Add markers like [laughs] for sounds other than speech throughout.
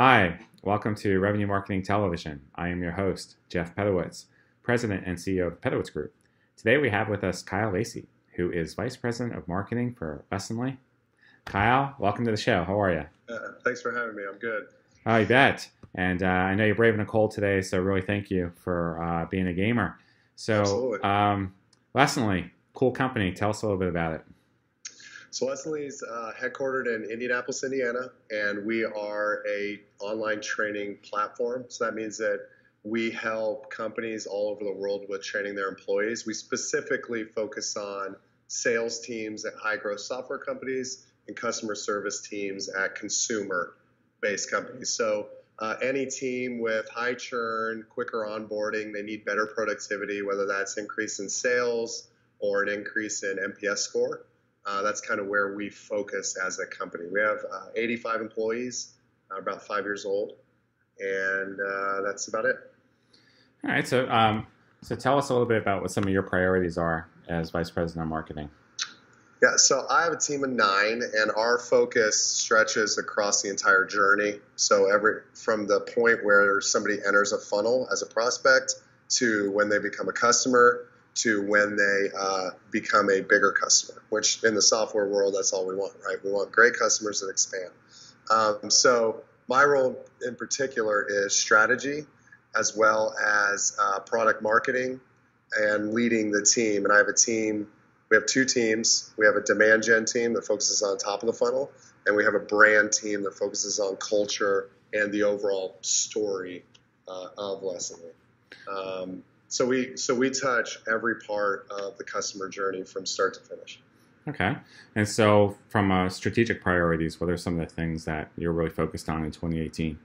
Hi, welcome to Revenue Marketing Television. I am your host, Jeff Pedowitz, President and CEO of Pedowitz Group. Today we have with us Kyle Lacey, who is Vice President of Marketing for Lessonly. Kyle, welcome to the show. How are you? Uh, thanks for having me. I'm good. Oh, you bet. And uh, I know you're braving a cold today, so really thank you for uh, being a gamer. So, um, Lessonly, cool company. Tell us a little bit about it. So Lessonly is uh, headquartered in Indianapolis, Indiana, and we are a online training platform. So that means that we help companies all over the world with training their employees. We specifically focus on sales teams at high growth software companies and customer service teams at consumer based companies. So uh, any team with high churn, quicker onboarding, they need better productivity, whether that's increase in sales or an increase in NPS score. Uh, that's kind of where we focus as a company. We have uh, 85 employees, uh, about five years old, and uh, that's about it. All right. So, um, so tell us a little bit about what some of your priorities are as vice president of marketing. Yeah, so I have a team of nine, and our focus stretches across the entire journey. So every from the point where somebody enters a funnel as a prospect to when they become a customer to when they uh, become a bigger customer. Which in the software world, that's all we want, right? We want great customers that expand. Um, so my role in particular is strategy, as well as uh, product marketing and leading the team. And I have a team we have two teams. We have a demand gen team that focuses on top of the funnel, and we have a brand team that focuses on culture and the overall story uh, of Lessonly. Um, so we so we touch every part of the customer journey from start to finish. Okay, and so from uh, strategic priorities, what are some of the things that you're really focused on in 2018?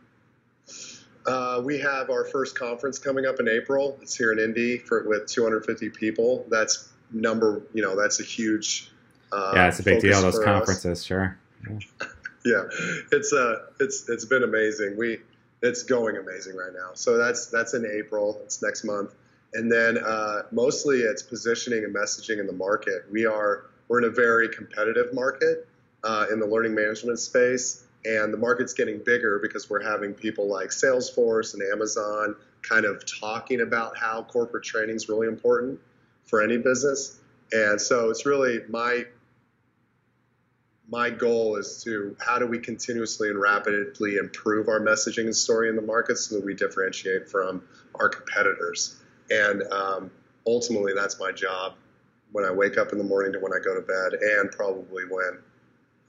Uh, we have our first conference coming up in April. It's here in Indy for, with 250 people. That's number, you know, that's a huge. Uh, yeah, it's a big deal. Those conferences, us. sure. Yeah. [laughs] yeah, it's uh, it's it's been amazing. We it's going amazing right now. So that's that's in April. It's next month, and then uh, mostly it's positioning and messaging in the market. We are we're in a very competitive market uh, in the learning management space, and the market's getting bigger because we're having people like Salesforce and Amazon kind of talking about how corporate training is really important for any business. And so it's really my my goal is to how do we continuously and rapidly improve our messaging and story in the market so that we differentiate from our competitors. And um, ultimately, that's my job when I wake up in the morning to when I go to bed, and probably when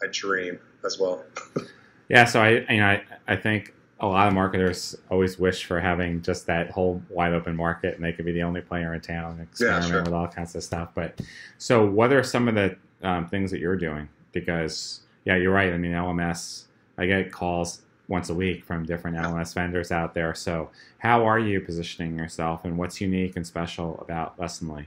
I dream as well. [laughs] yeah, so I you know I, I think a lot of marketers always wish for having just that whole wide open market and they could be the only player in town and experiment yeah, sure. with all kinds of stuff. But so, what are some of the um, things that you're doing? Because yeah, you're right. I mean, LMS. I get calls once a week from different LMS vendors out there. So, how are you positioning yourself, and what's unique and special about Lessonly?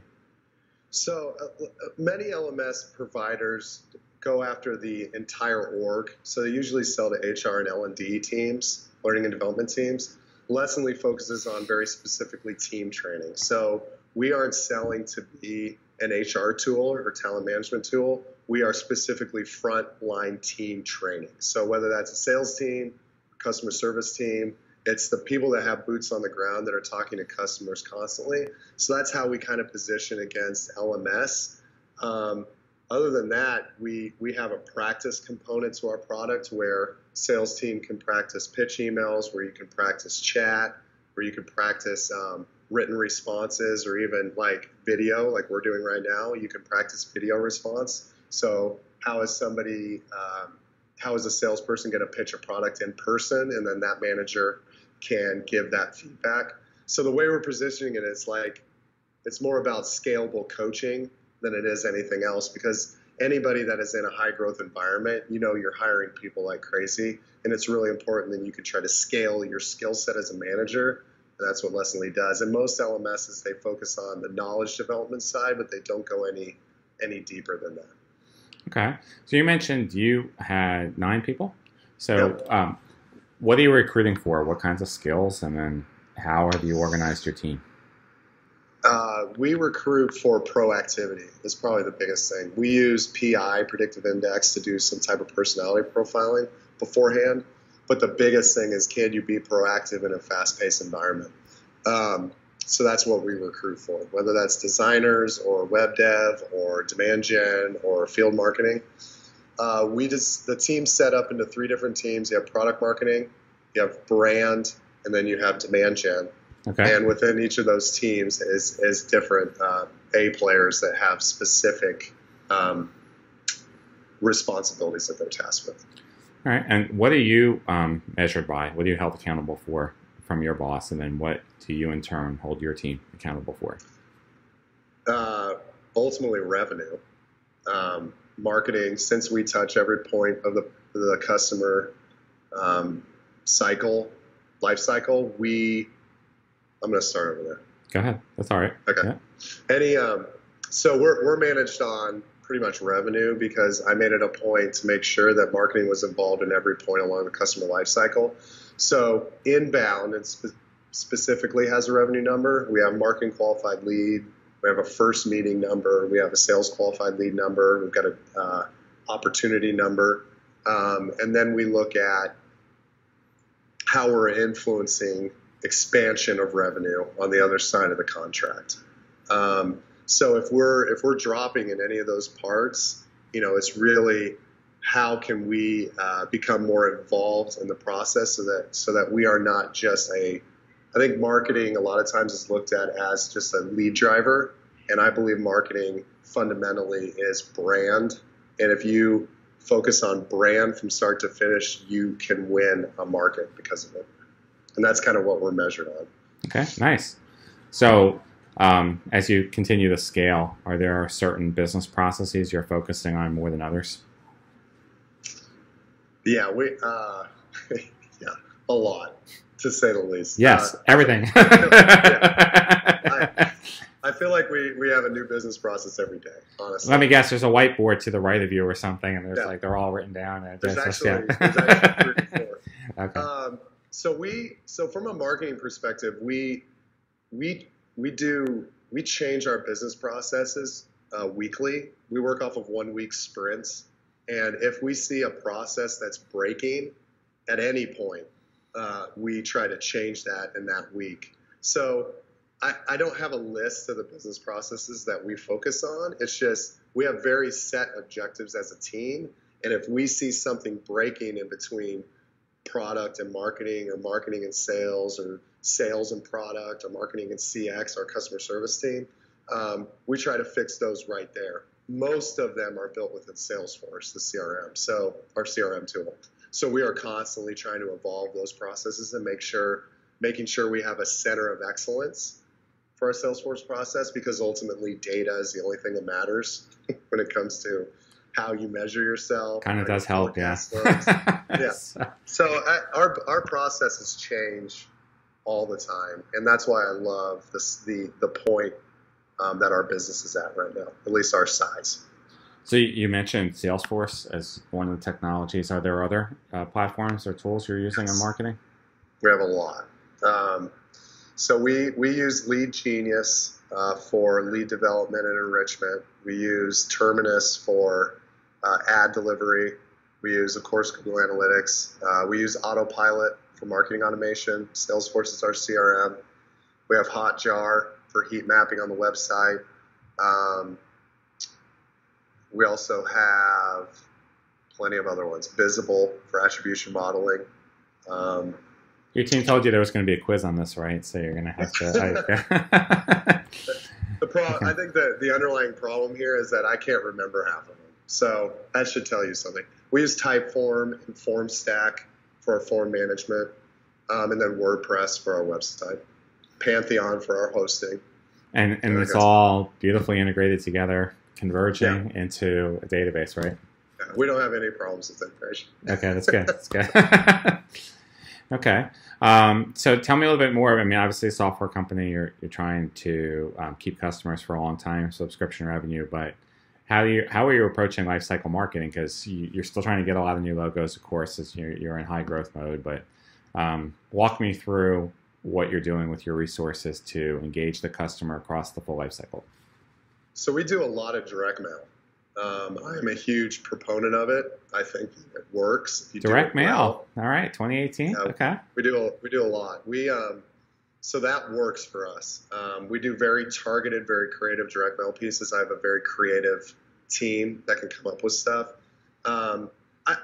So, uh, uh many LMS providers go after the entire org. So they usually sell to HR and L&D teams learning and development teams. Lessonly focuses on very specifically team training. So we aren't selling to be an HR tool or talent management tool. We are specifically frontline team training. So whether that's a sales team, customer service team, it's the people that have boots on the ground that are talking to customers constantly. So that's how we kind of position against LMS. Um, other than that, we, we have a practice component to our product where sales team can practice pitch emails, where you can practice chat, where you can practice um, written responses, or even like video, like we're doing right now. You can practice video response. So how is somebody, um, how is a salesperson going to pitch a product in person, and then that manager can give that feedback. So the way we're positioning it is like it's more about scalable coaching than it is anything else because anybody that is in a high growth environment, you know you're hiring people like crazy. And it's really important that you can try to scale your skill set as a manager. And that's what Lessonly does. And most LMSs, they focus on the knowledge development side, but they don't go any any deeper than that. Okay. So you mentioned you had nine people. So yep. um, what are you recruiting for? What kinds of skills? And then how have you organized your team? Uh, we recruit for proactivity is probably the biggest thing. We use PI, predictive index, to do some type of personality profiling beforehand. But the biggest thing is can you be proactive in a fast-paced environment? Um, so that's what we recruit for, whether that's designers or web dev or demand gen or field marketing. Uh, we just the team's set up into three different teams. You have product marketing, you have brand, and then you have demand gen. Okay. And within each of those teams is is different uh, A players that have specific um, responsibilities that they're tasked with. All right. And what are you um, measured by? What are you held accountable for from your boss? And then what do you in turn hold your team accountable for? Uh, ultimately, revenue. Um, marketing, since we touch every point of the, the customer um, cycle, life cycle, we, I'm going to start over there. Go ahead. That's all right. Okay. Yeah. Any, um, so we're, we're managed on pretty much revenue because I made it a point to make sure that marketing was involved in every point along the customer life cycle. So inbound, it spe- specifically has a revenue number. We have marketing qualified lead, we have a first meeting number. We have a sales qualified lead number. We've got an uh, opportunity number. Um, and then we look at how we're influencing expansion of revenue on the other side of the contract. Um, so if we're if we're dropping in any of those parts, you know, it's really how can we uh, become more involved in the process so that so that we are not just a I think marketing a lot of times is looked at as just a lead driver, and I believe marketing fundamentally is brand. And if you focus on brand from start to finish, you can win a market because of it. And that's kind of what we're measured on. Okay, nice. So, um, as you continue to scale, are there certain business processes you're focusing on more than others? Yeah, we uh, [laughs] yeah, a lot to say the least. Yes, uh, everything. [laughs] I, I, feel like we, we have a new business process every day, honestly. Let me guess, there's a whiteboard to the right of you or something, and there's yeah. like they're all written down. And there's, actually, yeah. there's actually three or four. [laughs] Okay. Um, so we so from a marketing perspective, we we we do we change our business processes uh, weekly. We work off of one week sprints, and if we see a process that's breaking at any point, uh, we try to change that in that week. So I, I, don't have a list of the business processes that we focus on. It's just we have very set objectives as a team. And if we see something breaking in between product and marketing or marketing and sales or sales and product our marketing and CX, our customer service team, um, we try to fix those right there. Most of them are built within Salesforce, the CRM, so our CRM tool. So we are constantly trying to evolve those processes and make sure, making sure we have a center of excellence for our Salesforce process because ultimately data is the only thing that matters [laughs] when it comes to how you measure yourself. Kind of does help, yeah. [laughs] yeah. So I, our our processes change all the time, and that's why I love this the the point um, that our business is at right now, at least our size. So you mentioned Salesforce as one of the technologies. Are there other uh, platforms or tools you're using yes. in marketing? We have a lot. Um, so we we use LeadGenius uh, for lead development and enrichment. We use Terminus for uh, ad delivery. We use, of course, Google Analytics. Uh, we use Autopilot for marketing automation. Salesforce is our CRM. We have Hotjar for heat mapping on the website. Um, we also have plenty of other ones. Bizible for attribution modeling. Um, Your team told you there was going to be a quiz on this, right? So you're going to have to. the, [laughs] the pro- I think that the underlying problem here is that I can't remember half of them. So that should tell you something. We use Typeform and FormStack for our form management, um, and then WordPress for our website, Pantheon for our hosting. And and it's all beautifully integrated together converging yeah. into a database, right? Yeah, we don't have any problems with integration. Okay, that's good. That's good. [laughs] [laughs] okay. Um, so tell me a little bit more. I mean, obviously, a software company, you're, you're trying to um, keep customers for a long time, subscription revenue, but how you how are you approaching lifecycle marketing? Because you, are still trying to get a lot of new logos, of course, as you're, you're in high growth mode. But um, walk me through what you're doing with your resources to engage the customer across the full life cycle? So we do a lot of direct mail. Um, I am a huge proponent of it. I think it works. direct mail. Well. All right, 2018. Yeah, okay. We do a, we do a lot. We um, so that works for us. Um, we do very targeted, very creative direct mail pieces. I have a very creative team that can come up with stuff. Um, I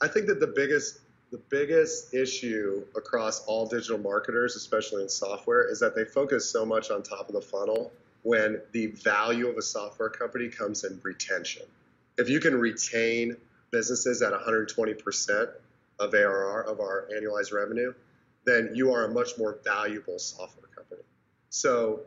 I think that the biggest the biggest issue across all digital marketers, especially in software, is that they focus so much on top of the funnel when the value of a software company comes in retention. If you can retain businesses at 120% of ARR of our annualized revenue, then you are a much more valuable software company. So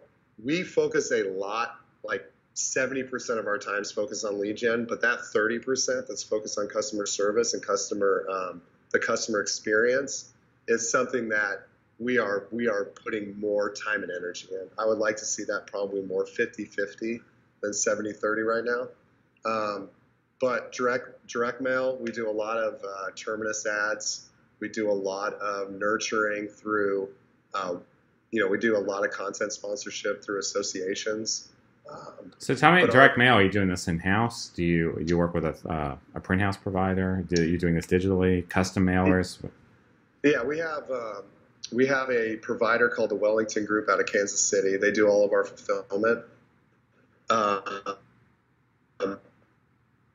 we focus a lot, like 70% of our time is focused on lead gen, but that 30% that's focused on customer service and customer um, the customer experience is something that we are we are putting more time and energy in. I would like to see that probably more 50-50 than 70-30 right now. Um, but direct direct mail, we do a lot of uh, terminus ads. We do a lot of nurturing through, uh, you know, we do a lot of content sponsorship through associations. Um, so tell me, direct mail. Are you doing this in house? Do you do you work with a, uh, a print house provider? Do you doing this digitally? Custom mailers? Yeah, we have. Um, we have a provider called the Wellington Group out of Kansas City. They do all of our fulfillment. Uh, um,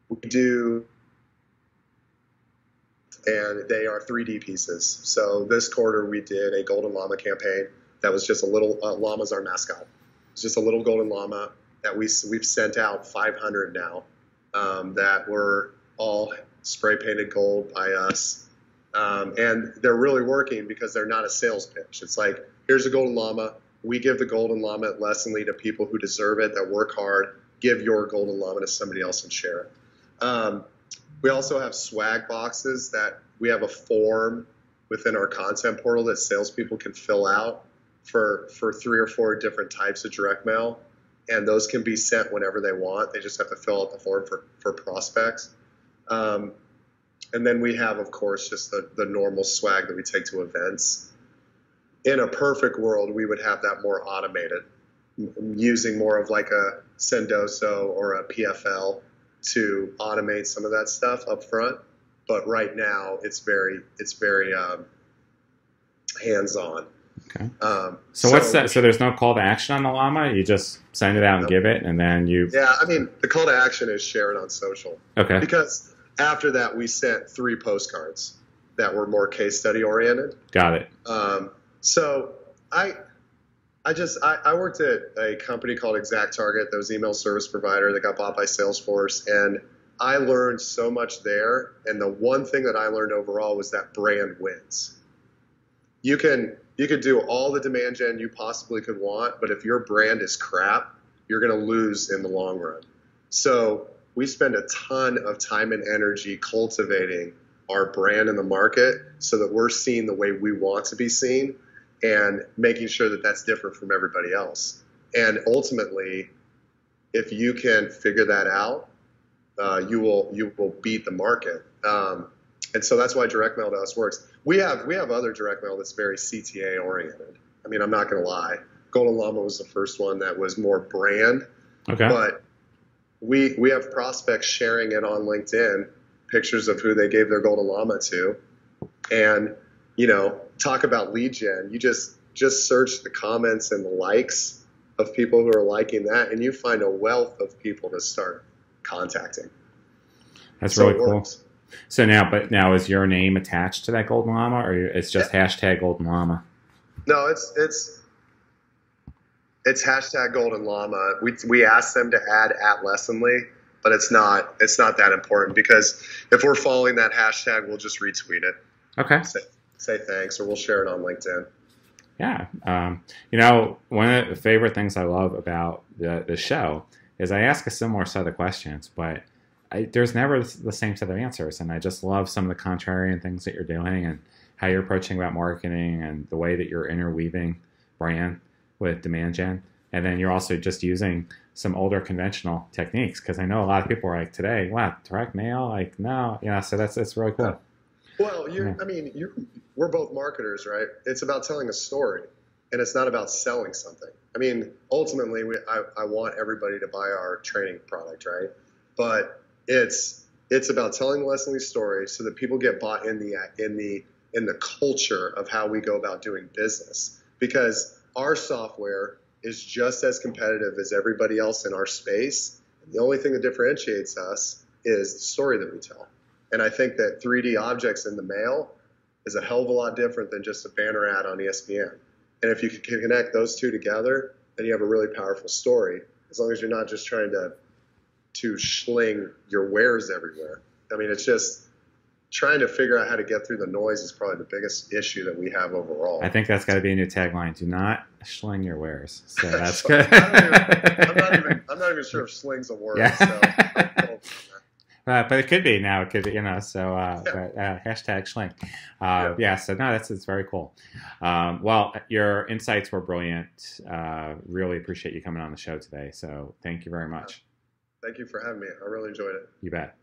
we do, and they are 3D pieces. So this quarter we did a golden llama campaign that was just a little uh, llama's our mascot. It's just a little golden llama that we we've sent out 500 now um, that were all spray painted gold by us um, and they're really working because they're not a sales pitch. It's like, here's a golden llama. We give the golden llama at Lessonly to people who deserve it, that work hard. Give your golden llama to somebody else and share it. Um, we also have swag boxes that we have a form within our content portal that salespeople can fill out for for three or four different types of direct mail, and those can be sent whenever they want. They just have to fill out the form for for prospects. Um, and then we have, of course, just the, the normal swag that we take to events. In a perfect world, we would have that more automated, using more of like a Sendoso or a PFL to automate some of that stuff up front. But right now, it's very it's very um, hands on. Okay. Um, so, so, what's that? So there's no call to action on the llama. You just send it out and give it, and then you. Yeah, I mean the call to action is share it on social. Okay. Because after that, we sent three postcards that were more case study oriented. Got it. Um, so I, I just I, I, worked at a company called ExactTarget that was email service provider that got bought by Salesforce, and I learned so much there. And the one thing that I learned overall was that brand wins. You can you could do all the demand gen you possibly could want, but if your brand is crap, you're going to lose in the long run. So we spend a ton of time and energy cultivating our brand in the market so that we're seen the way we want to be seen and making sure that that's different from everybody else. And ultimately, if you can figure that out, uh, you will you will beat the market. Um, and so that's why direct mail to us works. We have we have other direct mail that's very CTA oriented. I mean, I'm not going to lie. Golden Llama was the first one that was more brand. Okay. But we we have prospects sharing it on LinkedIn, pictures of who they gave their golden llama to, and you know, talk about lead gen. You just just search the comments and the likes of people who are liking that, and you find a wealth of people to start contacting. That's so really cool. So now, but now is your name attached to that golden llama, or it's just yeah. hashtag golden llama? No, it's it's it's hashtag Golden Llama. We we asked them to add at Lessonly, but it's not it's not that important because if we're following that hashtag, we'll just retweet it. Okay. Say, say thanks, or we'll share it on LinkedIn. Yeah, um, you know, one of the favorite things I love about the the show is I ask a similar set of questions, but I, there's never the same set of answers, and I just love some of the contrarian things that you're doing and how you're approaching about marketing and the way that you're interweaving brand with demand gen. And then you're also just using some older conventional techniques because I know a lot of people are like today, wow, direct mail, like no, you know. So that's that's really cool. Well, you, yeah. I mean, you, we're both marketers, right? It's about telling a story. and it's not about selling something. I mean, ultimately, we, I, I want everybody to buy our training product, right? But it's it's about telling Lessonly's story so that people get bought in the in the in the culture of how we go about doing business. Because our software is just as competitive as everybody else in our space. The only thing that differentiates us is the story that we tell. And I think that 3D objects in the mail is a hell of a lot different than just a banner ad on ESPN. And if you can connect those two together, then you have a really powerful story. As long as you're not just trying to to sling your wares everywhere. I mean, it's just trying to figure out how to get through the noise is probably the biggest issue that we have overall. I think that's got to be a new tagline: "Do not sling your wares." So that's [laughs] good. I am not, even, I'm not even sure if sling's a word. Yeah. So [laughs] uh, but it could be now. It could be, you know. So uh, yeah. but, uh, hashtag Schling. Uh, yeah. yeah. So no, that's it's very cool. Um, well, your insights were brilliant. Uh, really appreciate you coming on the show today. So thank you very much. Thank you for having me. I really enjoyed it. You bet.